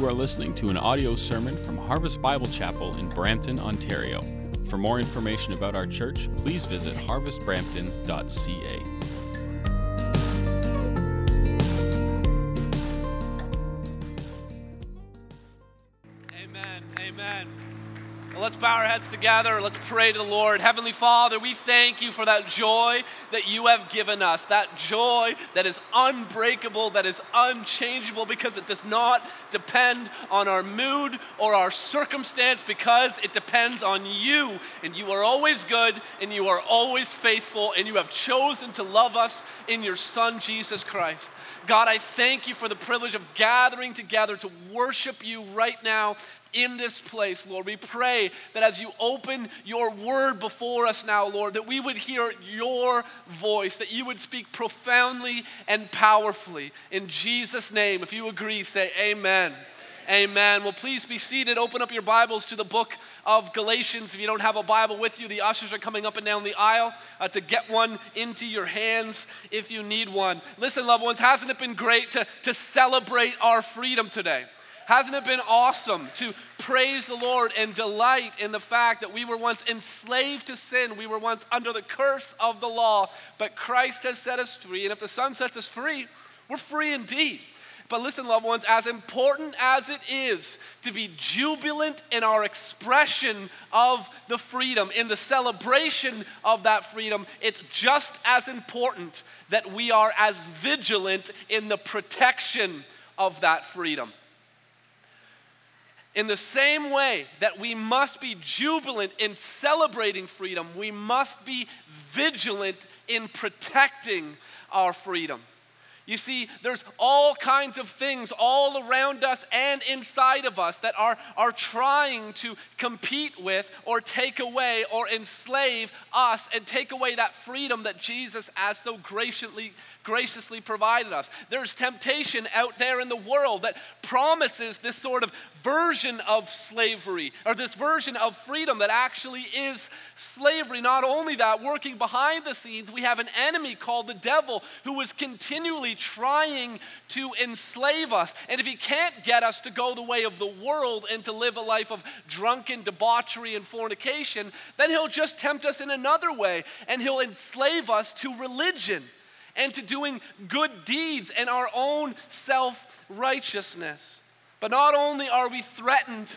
You are listening to an audio sermon from Harvest Bible Chapel in Brampton, Ontario. For more information about our church, please visit harvestbrampton.ca. bow our heads together. Let's pray to the Lord. Heavenly Father, we thank you for that joy that you have given us, that joy that is unbreakable, that is unchangeable because it does not depend on our mood or our circumstance, because it depends on you. And you are always good and you are always faithful, and you have chosen to love us in your Son, Jesus Christ. God, I thank you for the privilege of gathering together to worship you right now in this place, Lord. We pray that as you open your word before us now, Lord, that we would hear your voice, that you would speak profoundly and powerfully. In Jesus' name, if you agree, say amen. Amen. Well, please be seated. Open up your Bibles to the book of Galatians. If you don't have a Bible with you, the ushers are coming up and down the aisle uh, to get one into your hands if you need one. Listen, loved ones, hasn't it been great to, to celebrate our freedom today? Hasn't it been awesome to praise the Lord and delight in the fact that we were once enslaved to sin? We were once under the curse of the law, but Christ has set us free. And if the Son sets us free, we're free indeed. But listen, loved ones, as important as it is to be jubilant in our expression of the freedom, in the celebration of that freedom, it's just as important that we are as vigilant in the protection of that freedom. In the same way that we must be jubilant in celebrating freedom, we must be vigilant in protecting our freedom. You see, there's all kinds of things all around us and inside of us that are, are trying to compete with or take away or enslave us and take away that freedom that Jesus has so graciously, graciously provided us. There's temptation out there in the world that promises this sort of version of slavery or this version of freedom that actually is slavery. Not only that, working behind the scenes, we have an enemy called the devil who is continually trying to enslave us. And if he can't get us to go the way of the world and to live a life of drunken debauchery and fornication, then he'll just tempt us in another way and he'll enslave us to religion and to doing good deeds and our own self righteousness. But not only are we threatened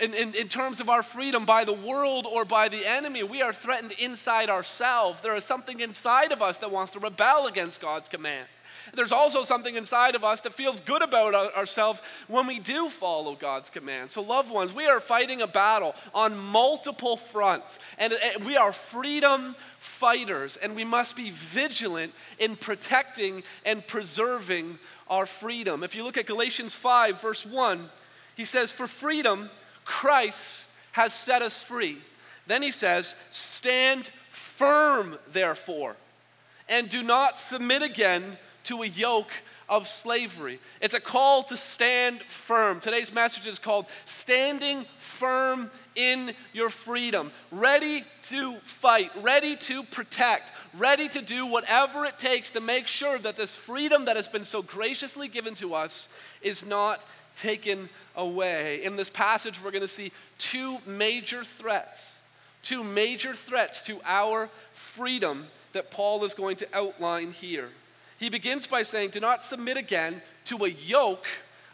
in, in, in, terms of our freedom by the world or by the enemy, we are threatened inside ourselves. There is something inside of us that wants to rebel against God's commands. There's also something inside of us that feels good about ourselves when we do follow God's commands. So, loved ones, we are fighting a battle on multiple fronts, and we are freedom fighters, and we must be vigilant in protecting and preserving our freedom. If you look at Galatians 5, verse 1, he says, For freedom, Christ has set us free. Then he says, Stand firm, therefore, and do not submit again to a yoke of slavery. It's a call to stand firm. Today's message is called Standing Firm in Your Freedom. Ready to fight, ready to protect, ready to do whatever it takes to make sure that this freedom that has been so graciously given to us is not taken away. In this passage, we're going to see two major threats, two major threats to our freedom that Paul is going to outline here. He begins by saying, Do not submit again to a yoke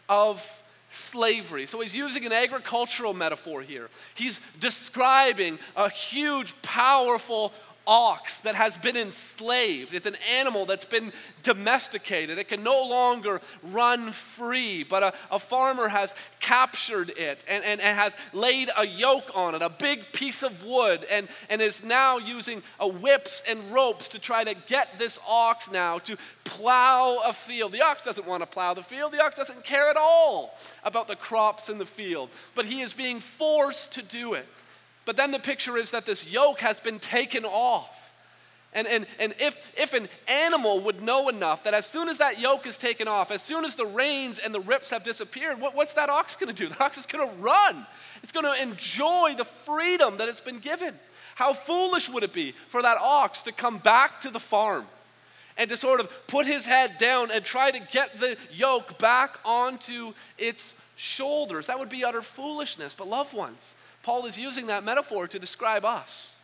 of slavery. So he's using an agricultural metaphor here. He's describing a huge, powerful ox that has been enslaved. It's an animal that's been domesticated. It can no longer run free, but a, a farmer has captured it and, and, and, has laid a yoke on it, a big piece of wood, and, and is now using a whips and ropes to try to get this ox now to plow a field. The ox doesn't want to plow the field, the ox doesn't care at all about the crops in the field, but he is being forced to do it. But then the picture is that this yoke has been taken off. And, and, and if, if an animal would know enough that as soon as that yoke is taken off, as soon as the reins and the rips have disappeared, what, what's that ox gonna do? The ox is gonna run. It's gonna enjoy the freedom that it's been given. How foolish would it be for that ox to come back to the farm and to sort of put his head down and try to get the yoke back onto its shoulders. That would be utter foolishness. But, loved ones, Paul is using that metaphor to describe us.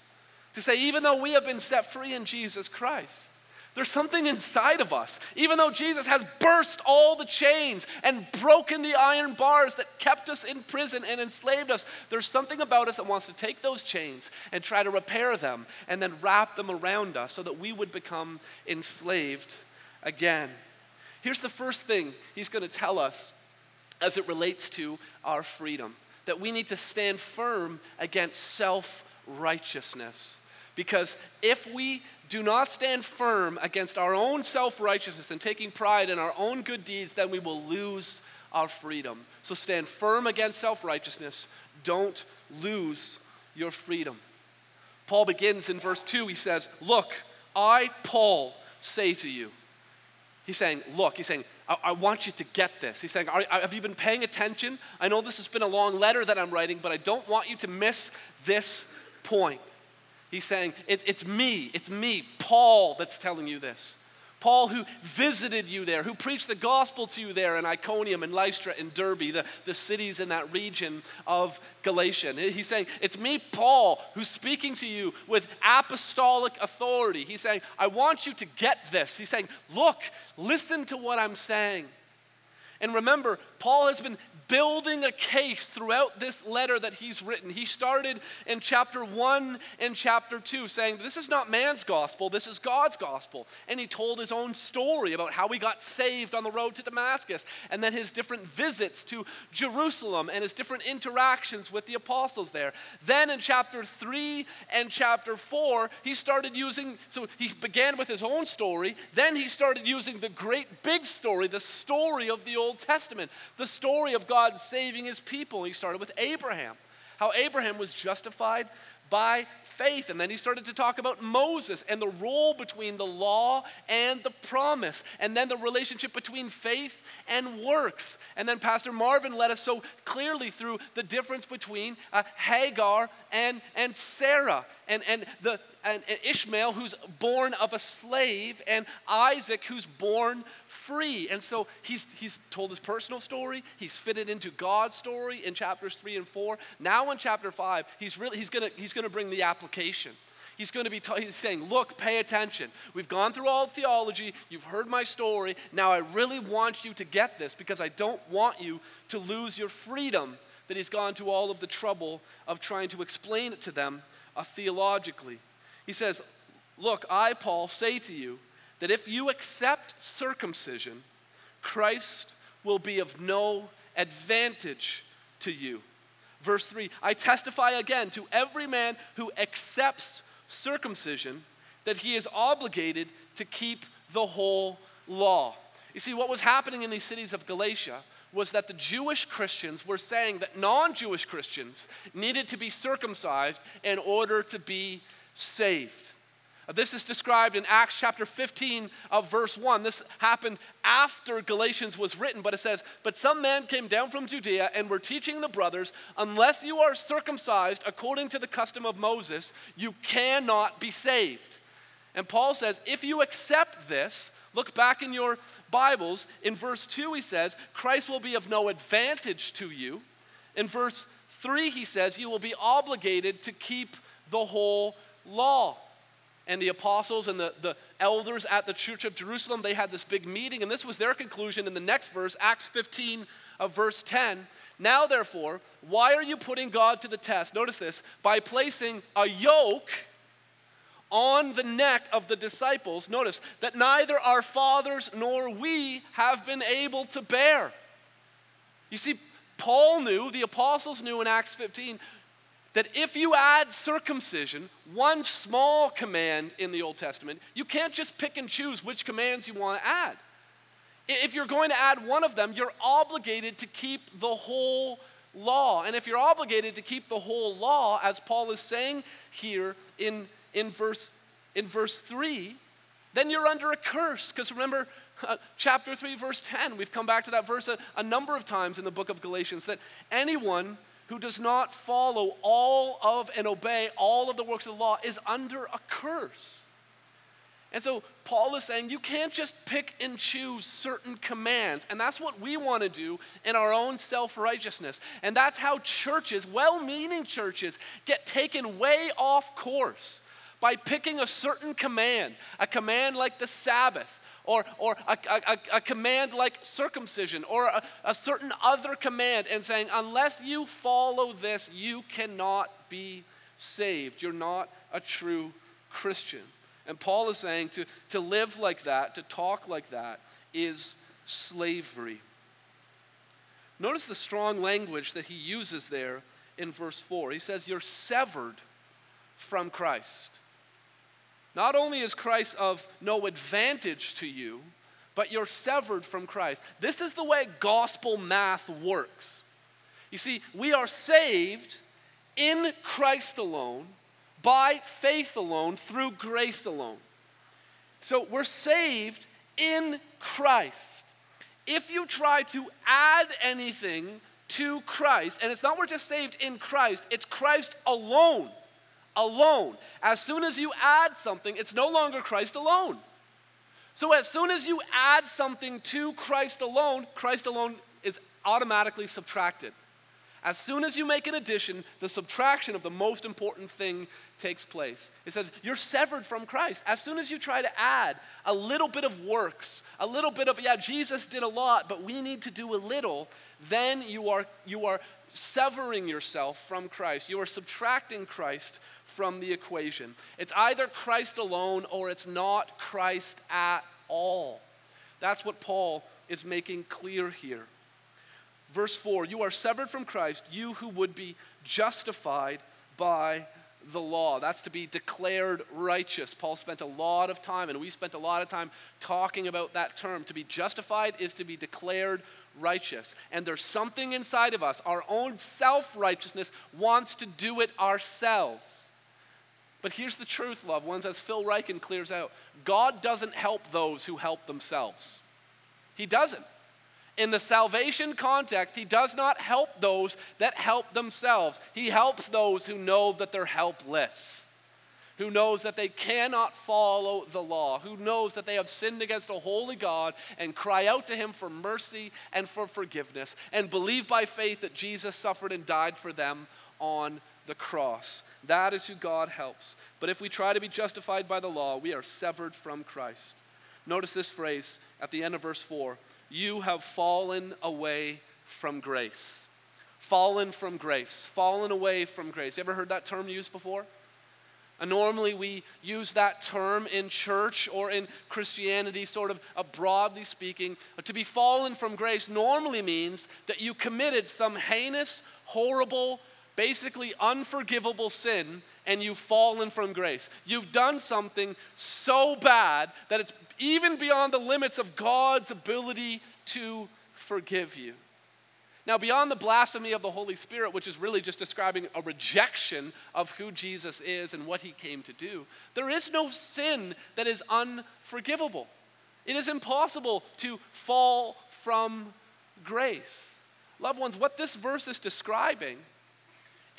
To say, even though we have been set free in Jesus Christ, there's something inside of us. Even though Jesus has burst all the chains and broken the iron bars that kept us in prison and enslaved us, there's something about us that wants to take those chains and try to repair them and then wrap them around us so that we would become enslaved again. Here's the first thing he's going to tell us as it relates to our freedom that we need to stand firm against self righteousness. Because if we do not stand firm against our own self righteousness and taking pride in our own good deeds, then we will lose our freedom. So stand firm against self righteousness. Don't lose your freedom. Paul begins in verse 2. He says, Look, I, Paul, say to you. He's saying, Look, he's saying, I, I want you to get this. He's saying, Have you been paying attention? I know this has been a long letter that I'm writing, but I don't want you to miss this point. He's saying, it, It's me, it's me, Paul, that's telling you this. Paul, who visited you there, who preached the gospel to you there in Iconium and Lystra and Derbe, the, the cities in that region of Galatia. He's saying, It's me, Paul, who's speaking to you with apostolic authority. He's saying, I want you to get this. He's saying, Look, listen to what I'm saying. And remember, Paul has been building a case throughout this letter that he's written. He started in chapter 1 and chapter 2 saying, This is not man's gospel, this is God's gospel. And he told his own story about how he got saved on the road to Damascus, and then his different visits to Jerusalem and his different interactions with the apostles there. Then in chapter 3 and chapter 4, he started using, so he began with his own story, then he started using the great big story, the story of the Old Testament, the story of God God saving his people. He started with Abraham, how Abraham was justified by faith. And then he started to talk about Moses and the role between the law and the promise, and then the relationship between faith and works. And then Pastor Marvin led us so clearly through the difference between uh, Hagar and, and Sarah, and, and, the, and Ishmael, who's born of a slave, and Isaac, who's born free. And so he's, he's told his personal story, he's fitted into God's story in chapters three and four. Now in chapter five, he's really he's gonna he's gonna bring the application. He's going to be he's saying, "Look, pay attention. We've gone through all theology. You've heard my story. Now I really want you to get this because I don't want you to lose your freedom." That he's gone to all of the trouble of trying to explain it to them uh, theologically. He says, "Look, I Paul say to you that if you accept circumcision, Christ will be of no advantage to you. Verse 3 I testify again to every man who accepts circumcision that he is obligated to keep the whole law. You see, what was happening in these cities of Galatia was that the Jewish Christians were saying that non Jewish Christians needed to be circumcised in order to be saved. Uh, this is described in Acts chapter 15 of verse 1. This happened after Galatians was written, but it says, But some men came down from Judea and were teaching the brothers, unless you are circumcised according to the custom of Moses, you cannot be saved. And Paul says, If you accept this, look back in your Bibles, in verse 2 he says, Christ will be of no advantage to you. In verse 3 he says, You will be obligated to keep the whole law and the apostles and the, the elders at the church of Jerusalem, they had this big meeting, and this was their conclusion in the next verse, Acts 15 of verse 10. Now, therefore, why are you putting God to the test? Notice this by placing a yoke on the neck of the disciples. Notice that neither our fathers nor we have been able to bear. You see, Paul knew, the apostles knew in Acts 15, that if you add circumcision, one small command in the Old Testament, you can't just pick and choose which commands you want to add. If you're going to add one of them, you're obligated to keep the whole law. And if you're obligated to keep the whole law, as Paul is saying here in, in, verse, in verse 3, then you're under a curse. Because remember, uh, chapter 3, verse 10, we've come back to that verse a, a number of times in the book of Galatians that anyone who does not follow all of and obey all of the works of the law is under a curse. And so Paul is saying you can't just pick and choose certain commands. And that's what we want to do in our own self righteousness. And that's how churches, well meaning churches, get taken way off course by picking a certain command, a command like the Sabbath, or, or a, a, a command like circumcision, or a, a certain other command, and saying, unless you follow this, you cannot be saved. You're not a true Christian. And Paul is saying to, to live like that, to talk like that, is slavery. Notice the strong language that he uses there in verse 4. He says, You're severed from Christ. Not only is Christ of no advantage to you, but you're severed from Christ. This is the way gospel math works. You see, we are saved in Christ alone by faith alone, through grace alone. So we're saved in Christ. If you try to add anything to Christ, and it's not we're just saved in Christ, it's Christ alone. Alone. As soon as you add something, it's no longer Christ alone. So as soon as you add something to Christ alone, Christ alone is automatically subtracted. As soon as you make an addition, the subtraction of the most important thing takes place. It says, You're severed from Christ. As soon as you try to add a little bit of works, a little bit of, yeah, Jesus did a lot, but we need to do a little, then you are, you are severing yourself from Christ. You are subtracting Christ from the equation. It's either Christ alone or it's not Christ at all. That's what Paul is making clear here. Verse 4 You are severed from Christ, you who would be justified by the law. That's to be declared righteous. Paul spent a lot of time, and we spent a lot of time talking about that term. To be justified is to be declared righteous. And there's something inside of us, our own self righteousness wants to do it ourselves. But here's the truth, loved ones, as Phil Ryken clears out God doesn't help those who help themselves. He doesn't in the salvation context, he does not help those that help themselves. He helps those who know that they're helpless, who knows that they cannot follow the law, who knows that they have sinned against a holy God and cry out to him for mercy and for forgiveness and believe by faith that Jesus suffered and died for them on the cross. That is who God helps. But if we try to be justified by the law, we are severed from Christ. Notice this phrase at the end of verse 4 you have fallen away from grace. Fallen from grace. Fallen away from grace. You ever heard that term used before? And normally we use that term in church or in Christianity, sort of uh, broadly speaking. To be fallen from grace normally means that you committed some heinous, horrible, basically unforgivable sin and you've fallen from grace. You've done something so bad that it's even beyond the limits of God's ability to forgive you. Now, beyond the blasphemy of the Holy Spirit, which is really just describing a rejection of who Jesus is and what he came to do, there is no sin that is unforgivable. It is impossible to fall from grace. Loved ones, what this verse is describing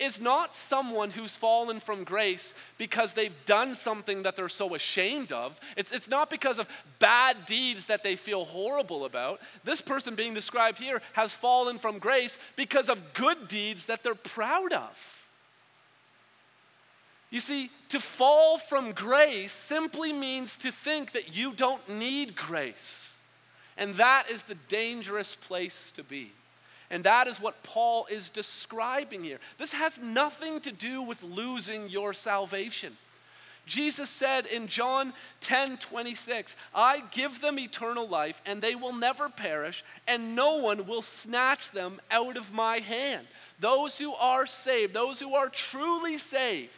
is not someone who's fallen from grace because they've done something that they're so ashamed of. It's, it's not because of bad deeds that they feel horrible about. This person being described here has fallen from grace because of good deeds that they're proud of. You see, to fall from grace simply means to think that you don't need grace. And that is the dangerous place to be. And that is what Paul is describing here. This has nothing to do with losing your salvation. Jesus said in John 10 26, I give them eternal life, and they will never perish, and no one will snatch them out of my hand. Those who are saved, those who are truly saved,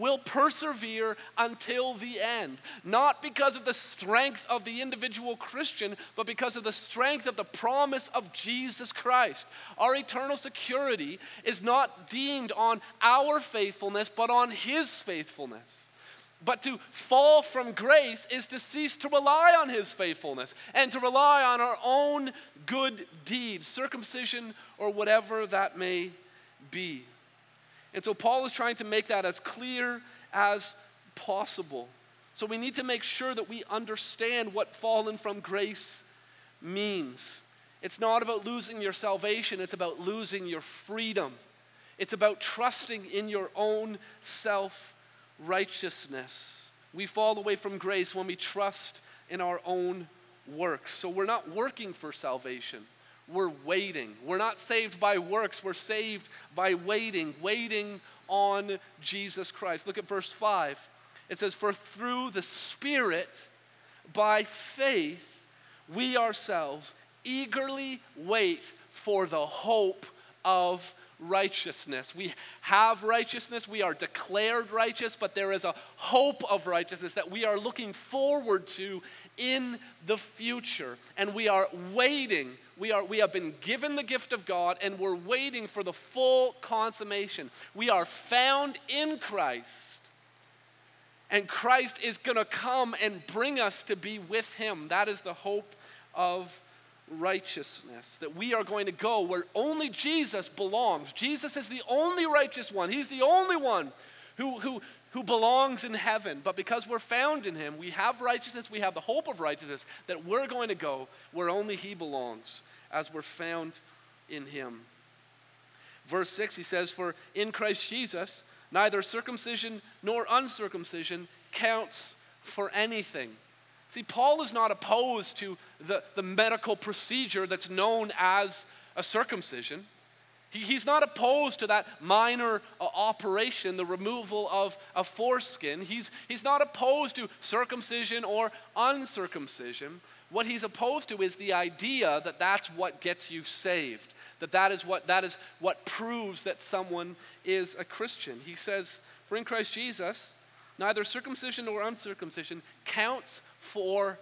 will persevere until the end. Not because of the strength of the individual Christian, but because of the strength of the promise of Jesus Christ. Our eternal security is not deemed on our faithfulness, but on His faithfulness. But to fall from grace is to cease to rely on his faithfulness and to rely on our own good deeds, circumcision or whatever that may be. And so Paul is trying to make that as clear as possible. So we need to make sure that we understand what fallen from grace means. It's not about losing your salvation, it's about losing your freedom. It's about trusting in your own self righteousness. We fall away from grace when we trust in our own works. So we're not working for salvation, we're waiting. We're not saved by works, we're saved by waiting, waiting on Jesus Christ. Look at verse 5. It says, For through the Spirit, by faith, we ourselves eagerly wait for the hope of righteousness. We have righteousness, we are declared righteous, but there is a hope of righteousness that we are looking forward to in the future. And we are waiting. We, are, we have been given the gift of God and we're waiting for the full consummation. We are found in Christ. And Christ is going to come and bring us to be with Him. That is the hope of righteousness, that we are going to go where only Jesus belongs. Jesus is the only righteous one, He's the only one who, who, who belongs in heaven. But because we're found in Him, we have righteousness, we have the hope of righteousness, that we're going to go where only He belongs as we're found in Him. Verse 6, he says, For in Christ Jesus, neither circumcision nor uncircumcision counts for anything. See, Paul is not opposed to the, the medical procedure that's known as a circumcision. He, he's not opposed to that minor uh, operation, the removal of a foreskin. He's, he's not opposed to circumcision or uncircumcision. What he's opposed to is the idea that that's what gets you saved, that that is what, that is what proves that someone is a Christian. He says, For in Christ Jesus, neither circumcision nor uncircumcision counts for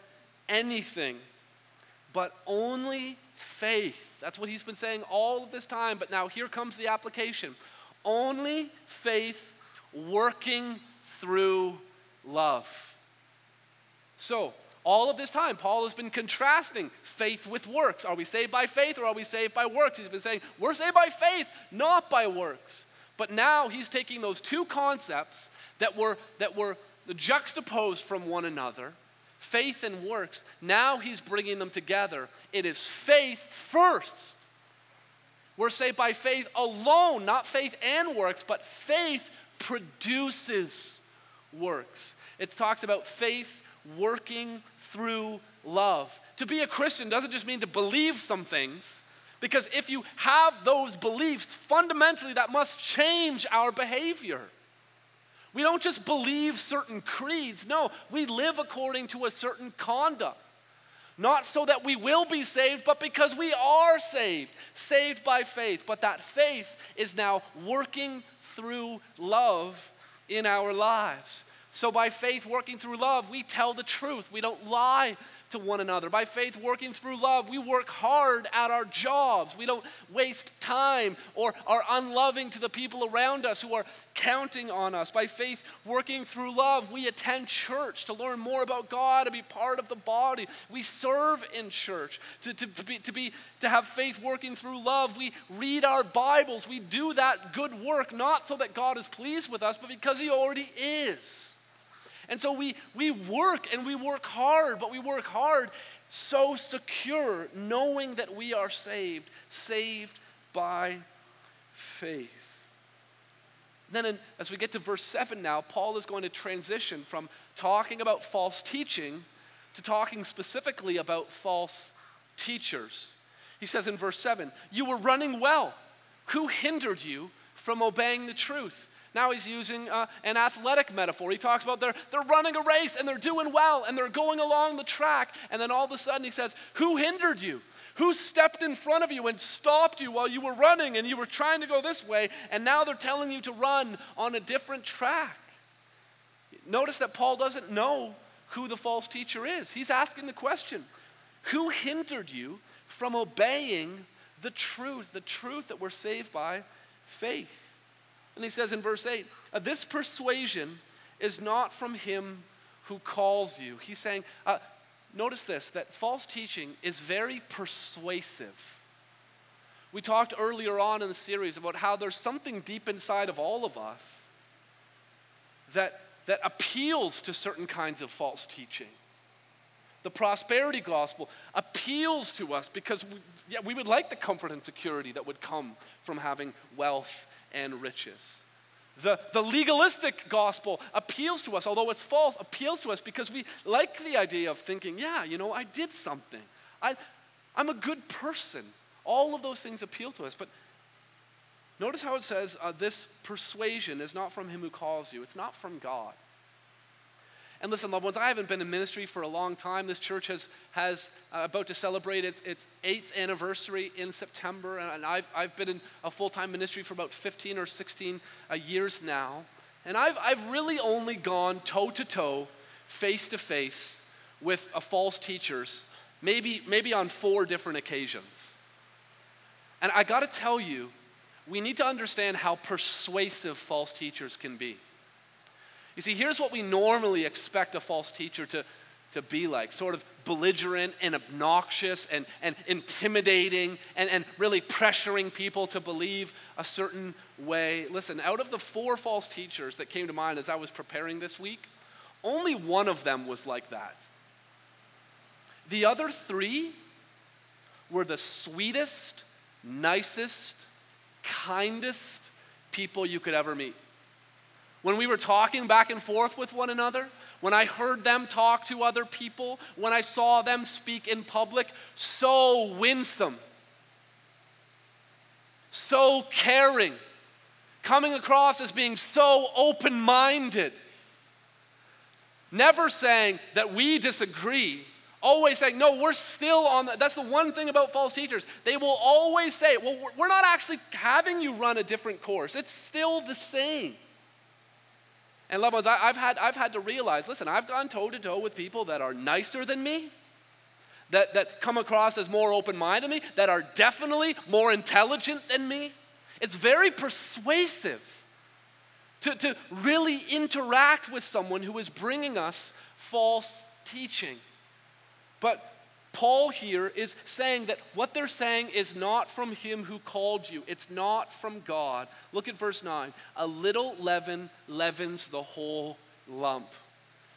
anything, but only faith. That's what he's been saying all of this time, but now here comes the application. Only faith working through love. So, all of this time, Paul has been contrasting faith with works. Are we saved by faith or are we saved by works? He's been saying, we're saved by faith, not by works. But now he's taking those two concepts that were, that were juxtaposed from one another faith and works. Now he's bringing them together. It is faith first. We're saved by faith alone, not faith and works, but faith produces works. It talks about faith working through love. To be a Christian doesn't just mean to believe some things, because if you have those beliefs, fundamentally that must change our behavior. We don't just believe certain creeds. No, we live according to a certain conduct. Not so that we will be saved, but because we are saved, saved by faith. But that faith is now working through love in our lives. So, by faith working through love, we tell the truth. We don't lie to one another. By faith, working through love, we work hard at our jobs. We don't waste time or are unloving to the people around us who are counting on us. By faith, working through love, we attend church to learn more about God, to be part of the body. We serve in church. To, to, be, to, be, to have faith working through love, we read our Bibles. We do that good work not so that God is pleased with us, but because He already is. And so we, we work and we work hard, but we work hard so secure, knowing that we are saved, saved by faith. Then, in, as we get to verse 7 now, Paul is going to transition from talking about false teaching to talking specifically about false teachers. He says in verse 7 You were running well. Who hindered you from obeying the truth? Now he's using uh, an athletic metaphor. He talks about they're, they're running a race and they're doing well and they're going along the track. And then all of a sudden he says, Who hindered you? Who stepped in front of you and stopped you while you were running and you were trying to go this way? And now they're telling you to run on a different track. Notice that Paul doesn't know who the false teacher is. He's asking the question Who hindered you from obeying the truth, the truth that we're saved by faith? And he says in verse 8, uh, This persuasion is not from him who calls you. He's saying, uh, notice this, that false teaching is very persuasive. We talked earlier on in the series about how there's something deep inside of all of us that, that appeals to certain kinds of false teaching. The prosperity gospel appeals to us because we, yeah, we would like the comfort and security that would come from having wealth and riches. The, the legalistic gospel appeals to us, although it's false, appeals to us because we like the idea of thinking, yeah, you know, I did something. I, I'm a good person. All of those things appeal to us. But notice how it says uh, this persuasion is not from him who calls you, it's not from God. And listen, loved ones, I haven't been in ministry for a long time. This church has, has uh, about to celebrate its, its eighth anniversary in September, and I've, I've been in a full time ministry for about 15 or 16 uh, years now. And I've, I've really only gone toe to toe, face to face with uh, false teachers, maybe, maybe on four different occasions. And I gotta tell you, we need to understand how persuasive false teachers can be. You see, here's what we normally expect a false teacher to, to be like sort of belligerent and obnoxious and, and intimidating and, and really pressuring people to believe a certain way. Listen, out of the four false teachers that came to mind as I was preparing this week, only one of them was like that. The other three were the sweetest, nicest, kindest people you could ever meet. When we were talking back and forth with one another, when I heard them talk to other people, when I saw them speak in public, so winsome, so caring, coming across as being so open minded, never saying that we disagree. Always saying, no, we're still on the, that's the one thing about false teachers. They will always say, well, we're not actually having you run a different course. It's still the same. And loved ones, I, have had, I've had to realize listen, I've gone toe to toe with people that are nicer than me, that, that come across as more open minded than me, that are definitely more intelligent than me. It's very persuasive to, to really interact with someone who is bringing us false teaching. But Paul here is saying that what they're saying is not from him who called you, it's not from God. Look at verse 9. A little leaven leavens the whole lump.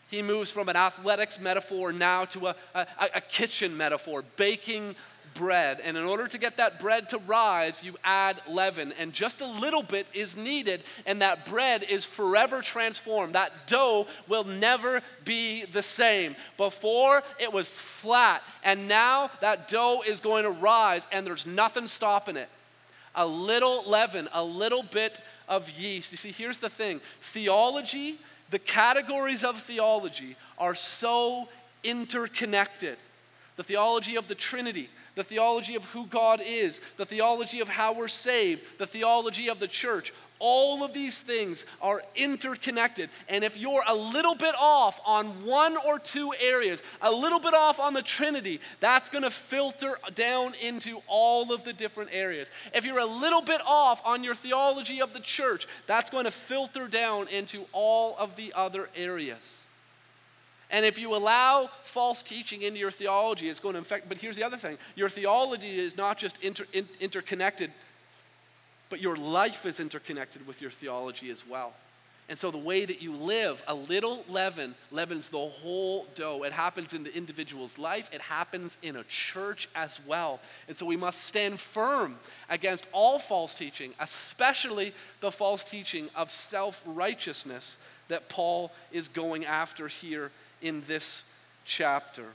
He moves from an athletics metaphor now to a, a, a kitchen metaphor, baking bread. And in order to get that bread to rise, you add leaven. And just a little bit is needed, and that bread is forever transformed. That dough will never be the same. Before, it was flat, and now that dough is going to rise, and there's nothing stopping it. A little leaven, a little bit of yeast. You see, here's the thing theology, the categories of theology are so interconnected. The theology of the Trinity, the theology of who God is, the theology of how we're saved, the theology of the church. All of these things are interconnected. And if you're a little bit off on one or two areas, a little bit off on the Trinity, that's going to filter down into all of the different areas. If you're a little bit off on your theology of the church, that's going to filter down into all of the other areas. And if you allow false teaching into your theology, it's going to infect. But here's the other thing your theology is not just inter, in, interconnected, but your life is interconnected with your theology as well. And so the way that you live, a little leaven leavens the whole dough. It happens in the individual's life, it happens in a church as well. And so we must stand firm against all false teaching, especially the false teaching of self righteousness that Paul is going after here in this chapter.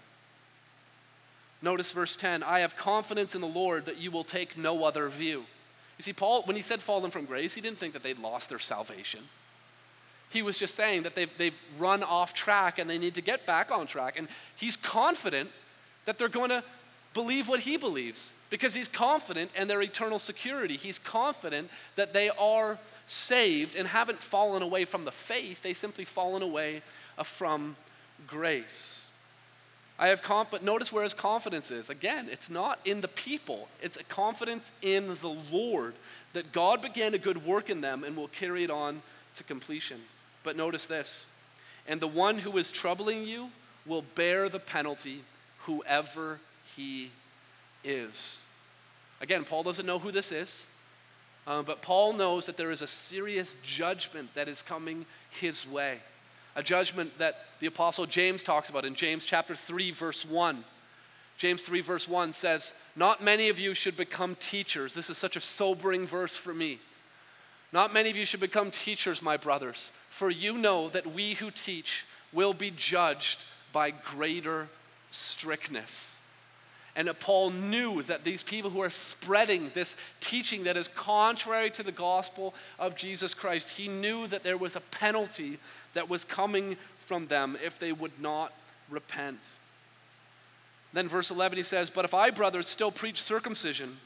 Notice verse 10 I have confidence in the Lord that you will take no other view. You see, Paul, when he said fallen from grace, he didn't think that they'd lost their salvation. He was just saying that they've, they've run off track and they need to get back on track. And he's confident that they're going to believe what he believes because he's confident in their eternal security. He's confident that they are saved and haven't fallen away from the faith, they simply fallen away from grace. I have comp- but notice where his confidence is. Again, it's not in the people, it's a confidence in the Lord that God began a good work in them and will carry it on to completion. But notice this and the one who is troubling you will bear the penalty, whoever he is. Again, Paul doesn't know who this is, um, but Paul knows that there is a serious judgment that is coming his way. A judgment that the Apostle James talks about in James chapter 3, verse 1. James 3, verse 1 says, Not many of you should become teachers. This is such a sobering verse for me. Not many of you should become teachers, my brothers, for you know that we who teach will be judged by greater strictness. And Paul knew that these people who are spreading this teaching that is contrary to the gospel of Jesus Christ, he knew that there was a penalty that was coming from them if they would not repent. Then, verse 11, he says, But if I, brothers, still preach circumcision,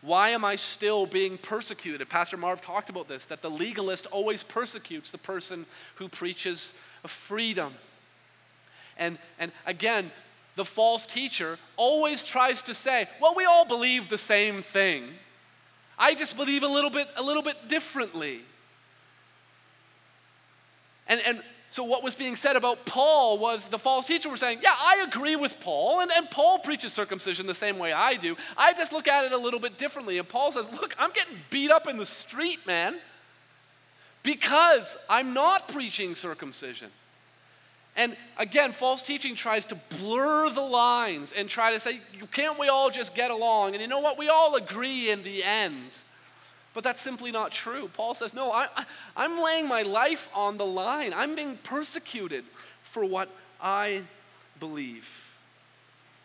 why am I still being persecuted? Pastor Marv talked about this that the legalist always persecutes the person who preaches freedom. And, and again, the false teacher always tries to say, well, we all believe the same thing. I just believe a little bit, a little bit differently. And, and so, what was being said about Paul was the false teacher was saying, Yeah, I agree with Paul, and, and Paul preaches circumcision the same way I do. I just look at it a little bit differently. And Paul says, Look, I'm getting beat up in the street, man, because I'm not preaching circumcision. And again, false teaching tries to blur the lines and try to say, can't we all just get along? And you know what? We all agree in the end. But that's simply not true. Paul says, No, I, am laying my life on the line. I'm being persecuted for what I believe.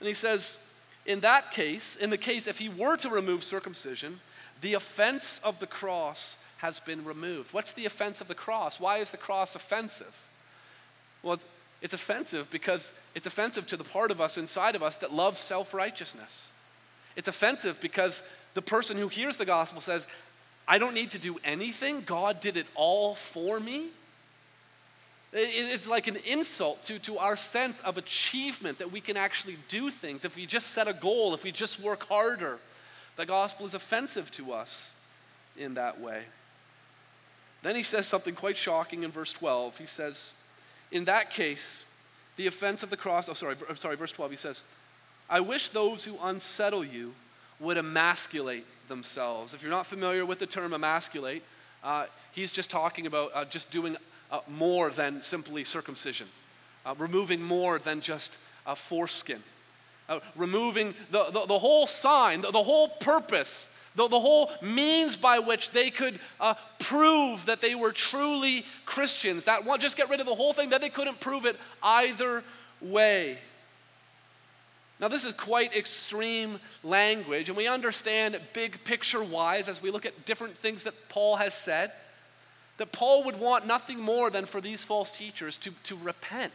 And he says, In that case, in the case if he were to remove circumcision, the offense of the cross has been removed. What's the offense of the cross? Why is the cross offensive? Well, it's, offensive because it's offensive to the part of us inside of us that loves self righteousness. It's offensive because the person who hears the gospel says, I don't need to do anything. God did it all for me. It's like an insult to, to our sense of achievement that we can actually do things. If we just set a goal, if we just work harder, the gospel is offensive to us in that way. Then he says something quite shocking in verse 12. He says, In that case, the offense of the cross, oh, sorry, sorry, verse 12, he says, I wish those who unsettle you would emasculate themselves. If you're not familiar with the term emasculate, uh, he's just talking about uh, just doing uh, more than simply circumcision, uh, removing more than just a foreskin, uh, removing the, the, the, whole sign, the, the whole purpose, the, the whole means by which they could uh, prove that they were truly Christians. That one, just get rid of the whole thing, that they couldn't prove it either way. Now, this is quite extreme language, and we understand big picture wise as we look at different things that Paul has said, that Paul would want nothing more than for these false teachers to, to repent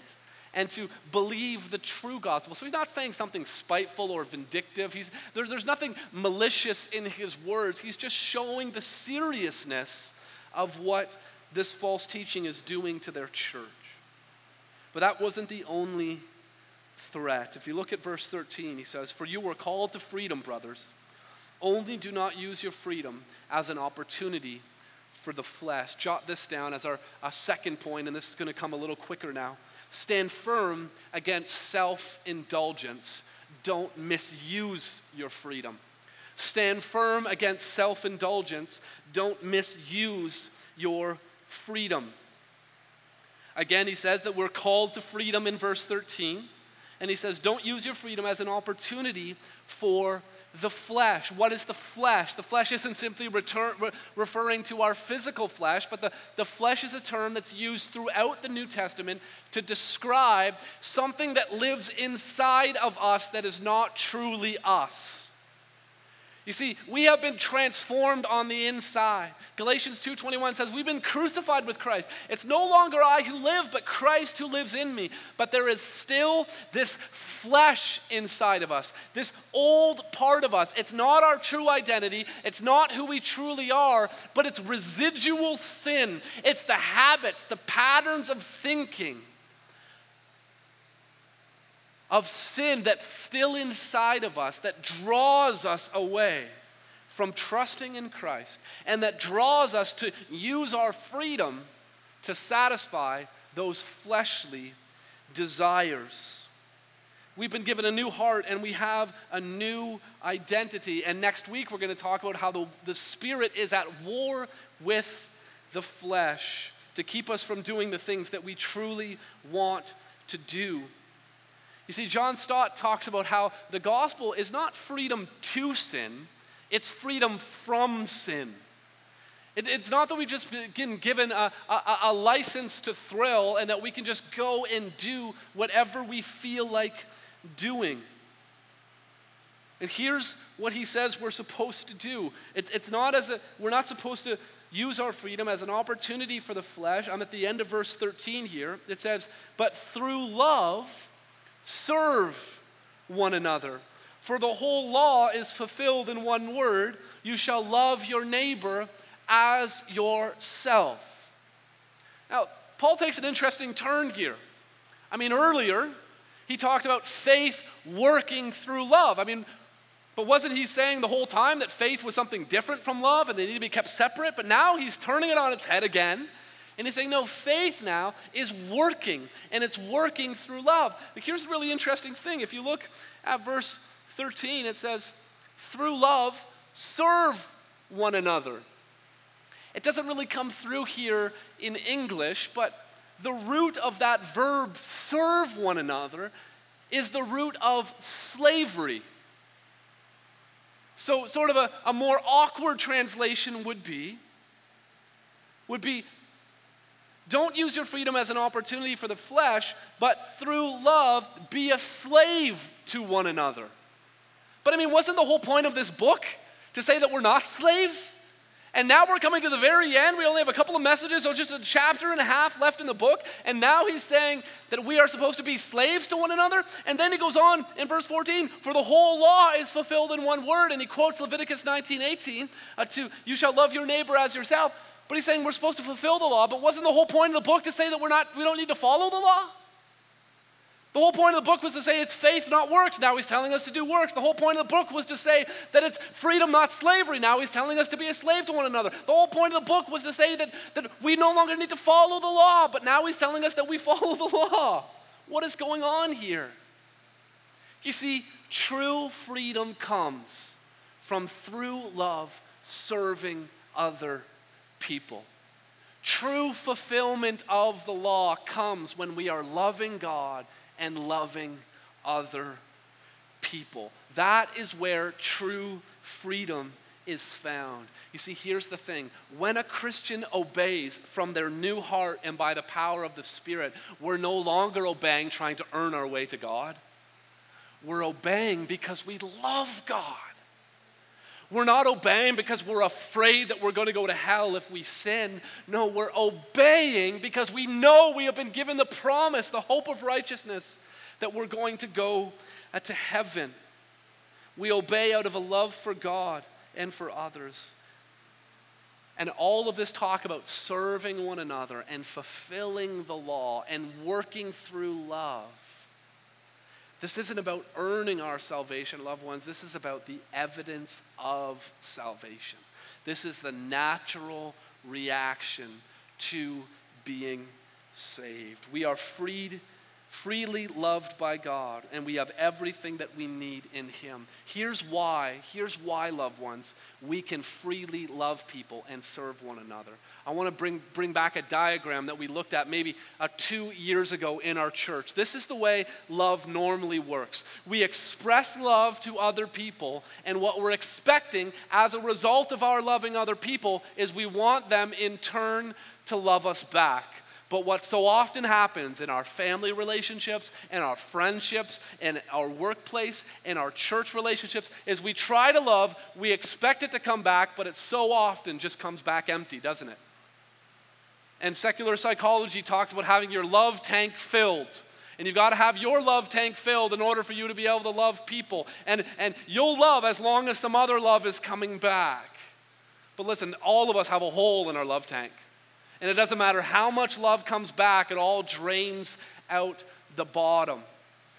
and to believe the true gospel. So he's not saying something spiteful or vindictive. He's, there, there's nothing malicious in his words. He's just showing the seriousness of what this false teaching is doing to their church. But that wasn't the only threat. If you look at verse 13, he says, For you were called to freedom, brothers. Only do not use your freedom as an opportunity for the flesh. Jot this down as our, our second point, and this is going to come a little quicker now. Stand firm against self indulgence. Don't misuse your freedom. Stand firm against self indulgence. Don't misuse your freedom. Again, he says that we're called to freedom in verse 13. And he says, Don't use your freedom as an opportunity for the flesh. What is the flesh? The flesh isn't simply return, re- referring to our physical flesh, but the, the flesh is a term that's used throughout the New Testament to describe something that lives inside of us that is not truly us. You see, we have been transformed on the inside. Galatians 2:21 says, "We've been crucified with Christ. It's no longer I who live, but Christ who lives in me. But there is still this flesh inside of us, this old part of us. It's not our true identity, it's not who we truly are, but it's residual sin. It's the habits, the patterns of thinking of sin that's still inside of us that draws us away from trusting in Christ and that draws us to use our freedom to satisfy those fleshly desires. We've been given a new heart and we have a new identity. And next week, we're going to talk about how the, the Spirit is at war with the flesh to keep us from doing the things that we truly want to do. You see, John Stott talks about how the gospel is not freedom to sin, it's freedom from sin. It, it's not that we've just been given a, a, a license to thrill and that we can just go and do whatever we feel like doing. And here's what he says we're supposed to do. It, it's not as a, we're not supposed to use our freedom as an opportunity for the flesh. I'm at the end of verse 13 here. It says, But through love, serve one another. For the whole law is fulfilled in one word you shall love your neighbor as yourself. Now, Paul takes an interesting turn here. I mean, earlier, he talked about faith working through love. I mean, but wasn't he saying the whole time that faith was something different from love and they need to be kept separate? But now he's turning it on its head again. And he's saying, no, faith now is working, and it's working through love. But here's the really interesting thing. If you look at verse 13, it says, through love, serve one another. It doesn't really come through here in English, but the root of that verb, serve one another, is the root of slavery. So, sort of a, a more awkward translation would be, would be don't use your freedom as an opportunity for the flesh, but through love, be a slave to one another. But I mean, wasn't the whole point of this book to say that we're not slaves? And now we're coming to the very end. We only have a couple of messages, or just a chapter and a half left in the book. And now he's saying that we are supposed to be slaves to one another. And then he goes on in verse 14 For the whole law is fulfilled in one word. And he quotes Leviticus 19 18 uh, to, You shall love your neighbor as yourself. But he's saying we're supposed to fulfill the law. But wasn't the whole point of the book to say that we're not, we don't need to follow the law? The whole point of the book was to say it's faith, not works. Now he's telling us to do works. The whole point of the book was to say that it's freedom, not slavery. Now he's telling us to be a slave to one another. The whole point of the book was to say that, that we no longer need to follow the law, but now he's telling us that we follow the law. What is going on here? You see, true freedom comes from through love serving other people. True fulfillment of the law comes when we are loving God and loving other people. That is where true freedom is found. You see, here's the thing when a Christian obeys from their new heart and by the power of the Spirit, we're no longer obeying trying to earn our way to God. We're obeying because we love God. We're not obeying because we're afraid that we're going to go to hell if we sin. No, we're obeying because we know we have been given the promise, the hope of righteousness, that we're going to go to heaven. We obey out of a love for God and for others. And all of this talk about serving one another and fulfilling the law and working through love this isn't about earning our salvation, loved ones. This is about the evidence of salvation. This is the natural reaction to being saved. We are freed freely loved by God, and we have everything that we need in Him. Here's why, here's why, loved ones, we can freely love people and serve one another. I want to bring, bring back a diagram that we looked at maybe uh, two years ago in our church. This is the way love normally works. We express love to other people, and what we're expecting as a result of our loving other people is we want them in turn to love us back. But what so often happens in our family relationships, and our friendships, and our workplace, and our church relationships is we try to love, we expect it to come back, but it so often just comes back empty, doesn't it? And secular psychology talks about having your love tank filled. And you've got to have your love tank filled in order for you to be able to love people. And, and you'll love as long as some other love is coming back. But listen, all of us have a hole in our love tank. And it doesn't matter how much love comes back, it all drains out the bottom.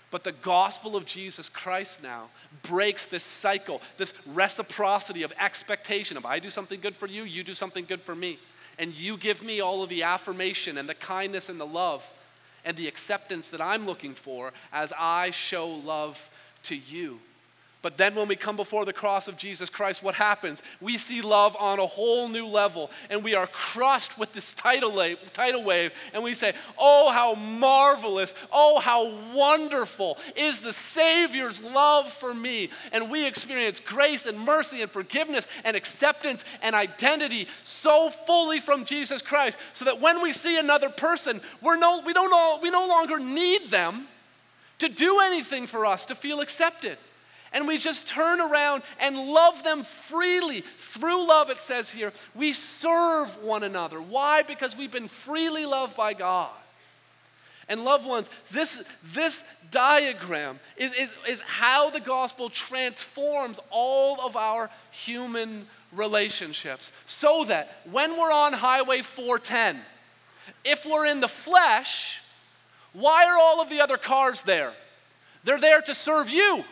But the gospel of Jesus Christ now breaks this cycle, this reciprocity of expectation. of I do something good for you, you do something good for me. And you give me all of the affirmation and the kindness and the love and the acceptance that I'm looking for as I show love to you. But then when we come before the cross of Jesus Christ, what happens? We see love on a whole new level, and we are crushed with this tidal wave, and we say, Oh, how marvelous, oh, how wonderful is the Savior's love for me. And we experience grace and mercy and forgiveness and acceptance and identity so fully from Jesus Christ, so that when we see another person, we're no, we, don't, all, we no longer need them to do anything for us to feel accepted and we just turn around and love them freely. Through love, it says here, we serve one another. Why? Because we've been freely loved by God. And loved ones, this, this diagram is, is, is how the gospel transforms all of our human relationships. So that when we're on Highway 410, if we're in the flesh, why are all of the other cars there? They're there to serve you.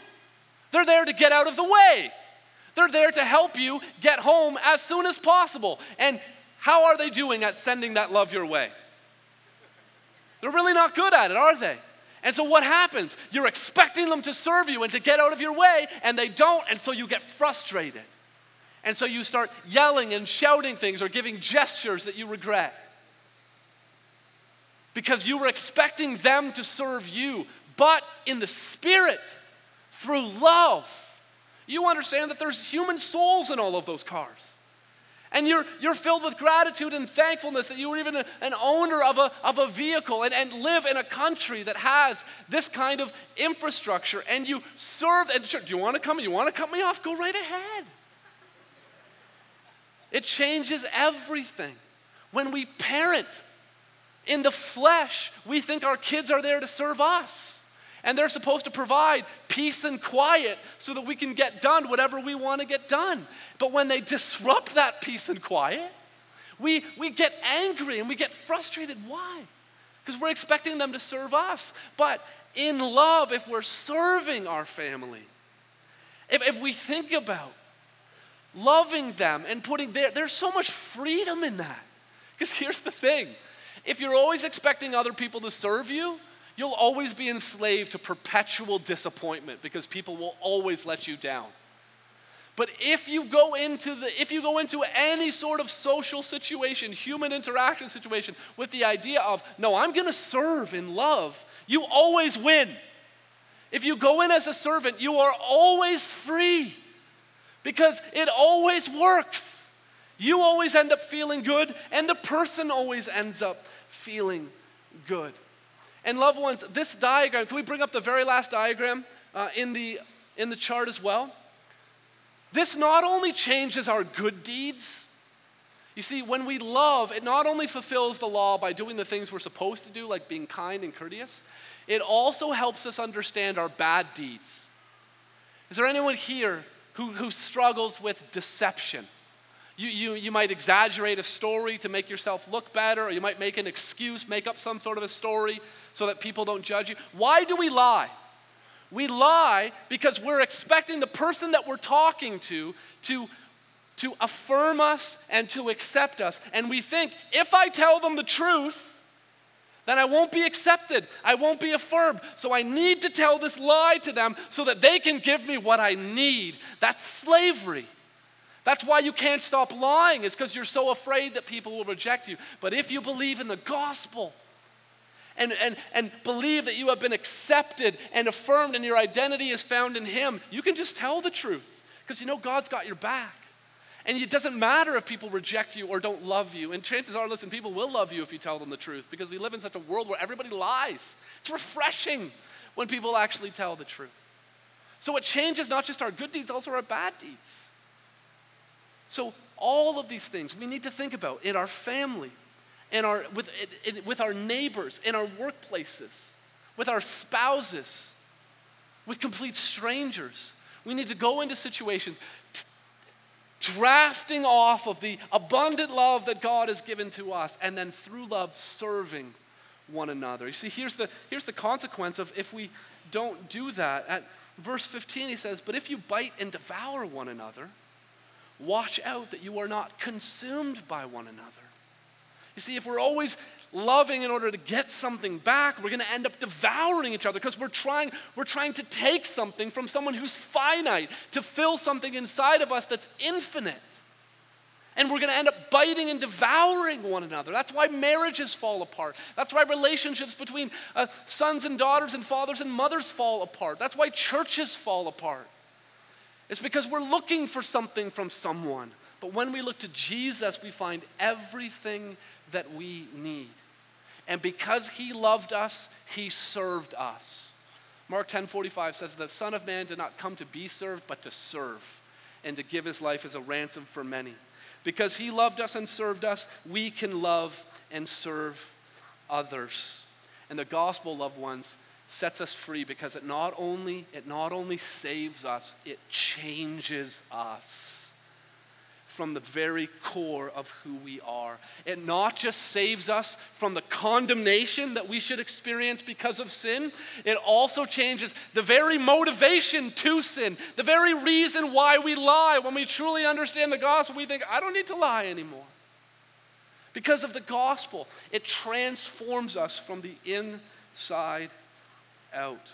They're there to get out of the way. They're there to help you get home as soon as possible. And how are they doing at sending that love your way? They're really not good at it, are they? And so what happens? You're expecting them to serve you and to get out of your way, and they don't, and so you get frustrated. And so you start yelling and shouting things or giving gestures that you regret. Because you were expecting them to serve you, but in the spirit through love. You understand that there's human souls in all of those cars. And you're, you're filled with gratitude and thankfulness that you were even a, an owner of a, of a vehicle and, and live in a country that has this kind of infrastructure. And you serve, and sure, do you want to come? You want to cut me off? Go right ahead. It changes everything. When we parent in the flesh, we think our kids are there to serve us and they're supposed to provide peace and quiet so that we can get done whatever we want to get done. But when they disrupt that peace and quiet, we, we get angry and we get frustrated. Why? Because we're expecting them to serve us. But in love, if we're serving our family, if, if we think about loving them and putting there, there's so much freedom in that. Because here's the thing if you're always expecting other people to serve you, You'll always be enslaved to perpetual disappointment because people will always let you down. But if you go into the if you go into any sort of social situation, human interaction situation with the idea of, no, I'm going to serve in love, you always win. If you go in as a servant, you are always free because it always works. You always end up feeling good, and the person always ends up feeling good. And loved ones, this diagram, can we bring up the very last diagram uh, in, the, in the chart as well? This not only changes our good deeds, you see, when we love, it not only fulfills the law by doing the things we're supposed to do, like being kind and courteous, it also helps us understand our bad deeds. Is there anyone here who, who struggles with deception? You, you, you might exaggerate a story to make yourself look better, or you might make an excuse, make up some sort of a story so that people don't judge you. Why do we lie? We lie because we're expecting the person that we're talking to to, to affirm us and to accept us. And we think if I tell them the truth, then I won't be accepted. I won't be affirmed. So I need to tell this lie to them so that they can give me what I need. That's slavery. That's why you can't stop lying, is because you're so afraid that people will reject you. But if you believe in the gospel and, and, and believe that you have been accepted and affirmed and your identity is found in Him, you can just tell the truth because you know God's got your back. And it doesn't matter if people reject you or don't love you. And chances are, listen, people will love you if you tell them the truth because we live in such a world where everybody lies. It's refreshing when people actually tell the truth. So it changes not just our good deeds, also our bad deeds. So, all of these things we need to think about in our family, in our, with, in, with our neighbors, in our workplaces, with our spouses, with complete strangers. We need to go into situations t- drafting off of the abundant love that God has given to us, and then through love serving one another. You see, here's the, here's the consequence of if we don't do that. At verse 15, he says, But if you bite and devour one another, Watch out that you are not consumed by one another. You see, if we're always loving in order to get something back, we're going to end up devouring each other because we're trying, we're trying to take something from someone who's finite to fill something inside of us that's infinite. And we're going to end up biting and devouring one another. That's why marriages fall apart. That's why relationships between uh, sons and daughters and fathers and mothers fall apart. That's why churches fall apart. It's because we're looking for something from someone. But when we look to Jesus, we find everything that we need. And because he loved us, he served us. Mark 10:45 says the son of man did not come to be served but to serve and to give his life as a ransom for many. Because he loved us and served us, we can love and serve others. And the gospel, loved ones, sets us free because it not only it not only saves us, it changes us from the very core of who we are. It not just saves us from the condemnation that we should experience because of sin, it also changes the very motivation to sin, the very reason why we lie. When we truly understand the gospel, we think, I don't need to lie anymore. Because of the gospel, it transforms us from the inside out.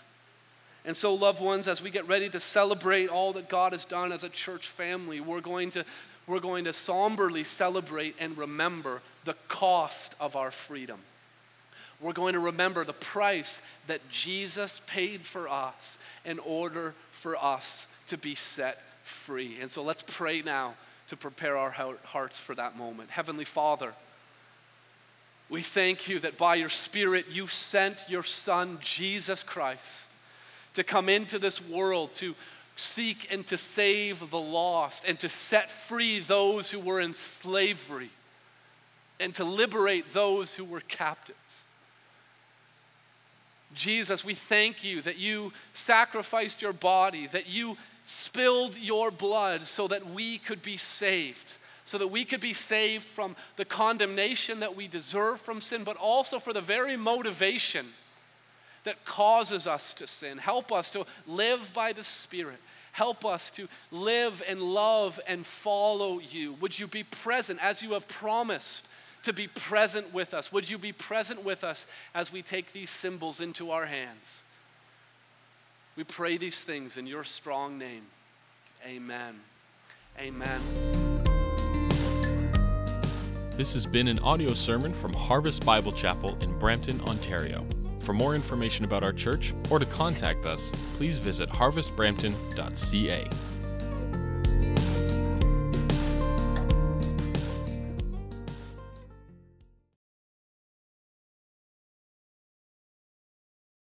And so, loved ones, as we get ready to celebrate all that God has done as a church family, we're going to we're going to somberly celebrate and remember the cost of our freedom. We're going to remember the price that Jesus paid for us in order for us to be set free. And so let's pray now to prepare our hearts for that moment. Heavenly Father, we thank you that by your Spirit you sent your Son, Jesus Christ, to come into this world to seek and to save the lost and to set free those who were in slavery and to liberate those who were captives. Jesus, we thank you that you sacrificed your body, that you spilled your blood so that we could be saved, so that we could be saved from the condemnation that we deserve from sin, but also for the very motivation that causes us to sin. Help us to live by the Spirit. Help us to live and love and follow you. Would you be present as you have promised to be present with us? Would you be present with us as we take these symbols into our hands? We pray these things in your strong name. Amen. Amen. This has been an audio sermon from Harvest Bible Chapel in Brampton, Ontario. For more information about our church or to contact us, please visit harvestbrampton.ca.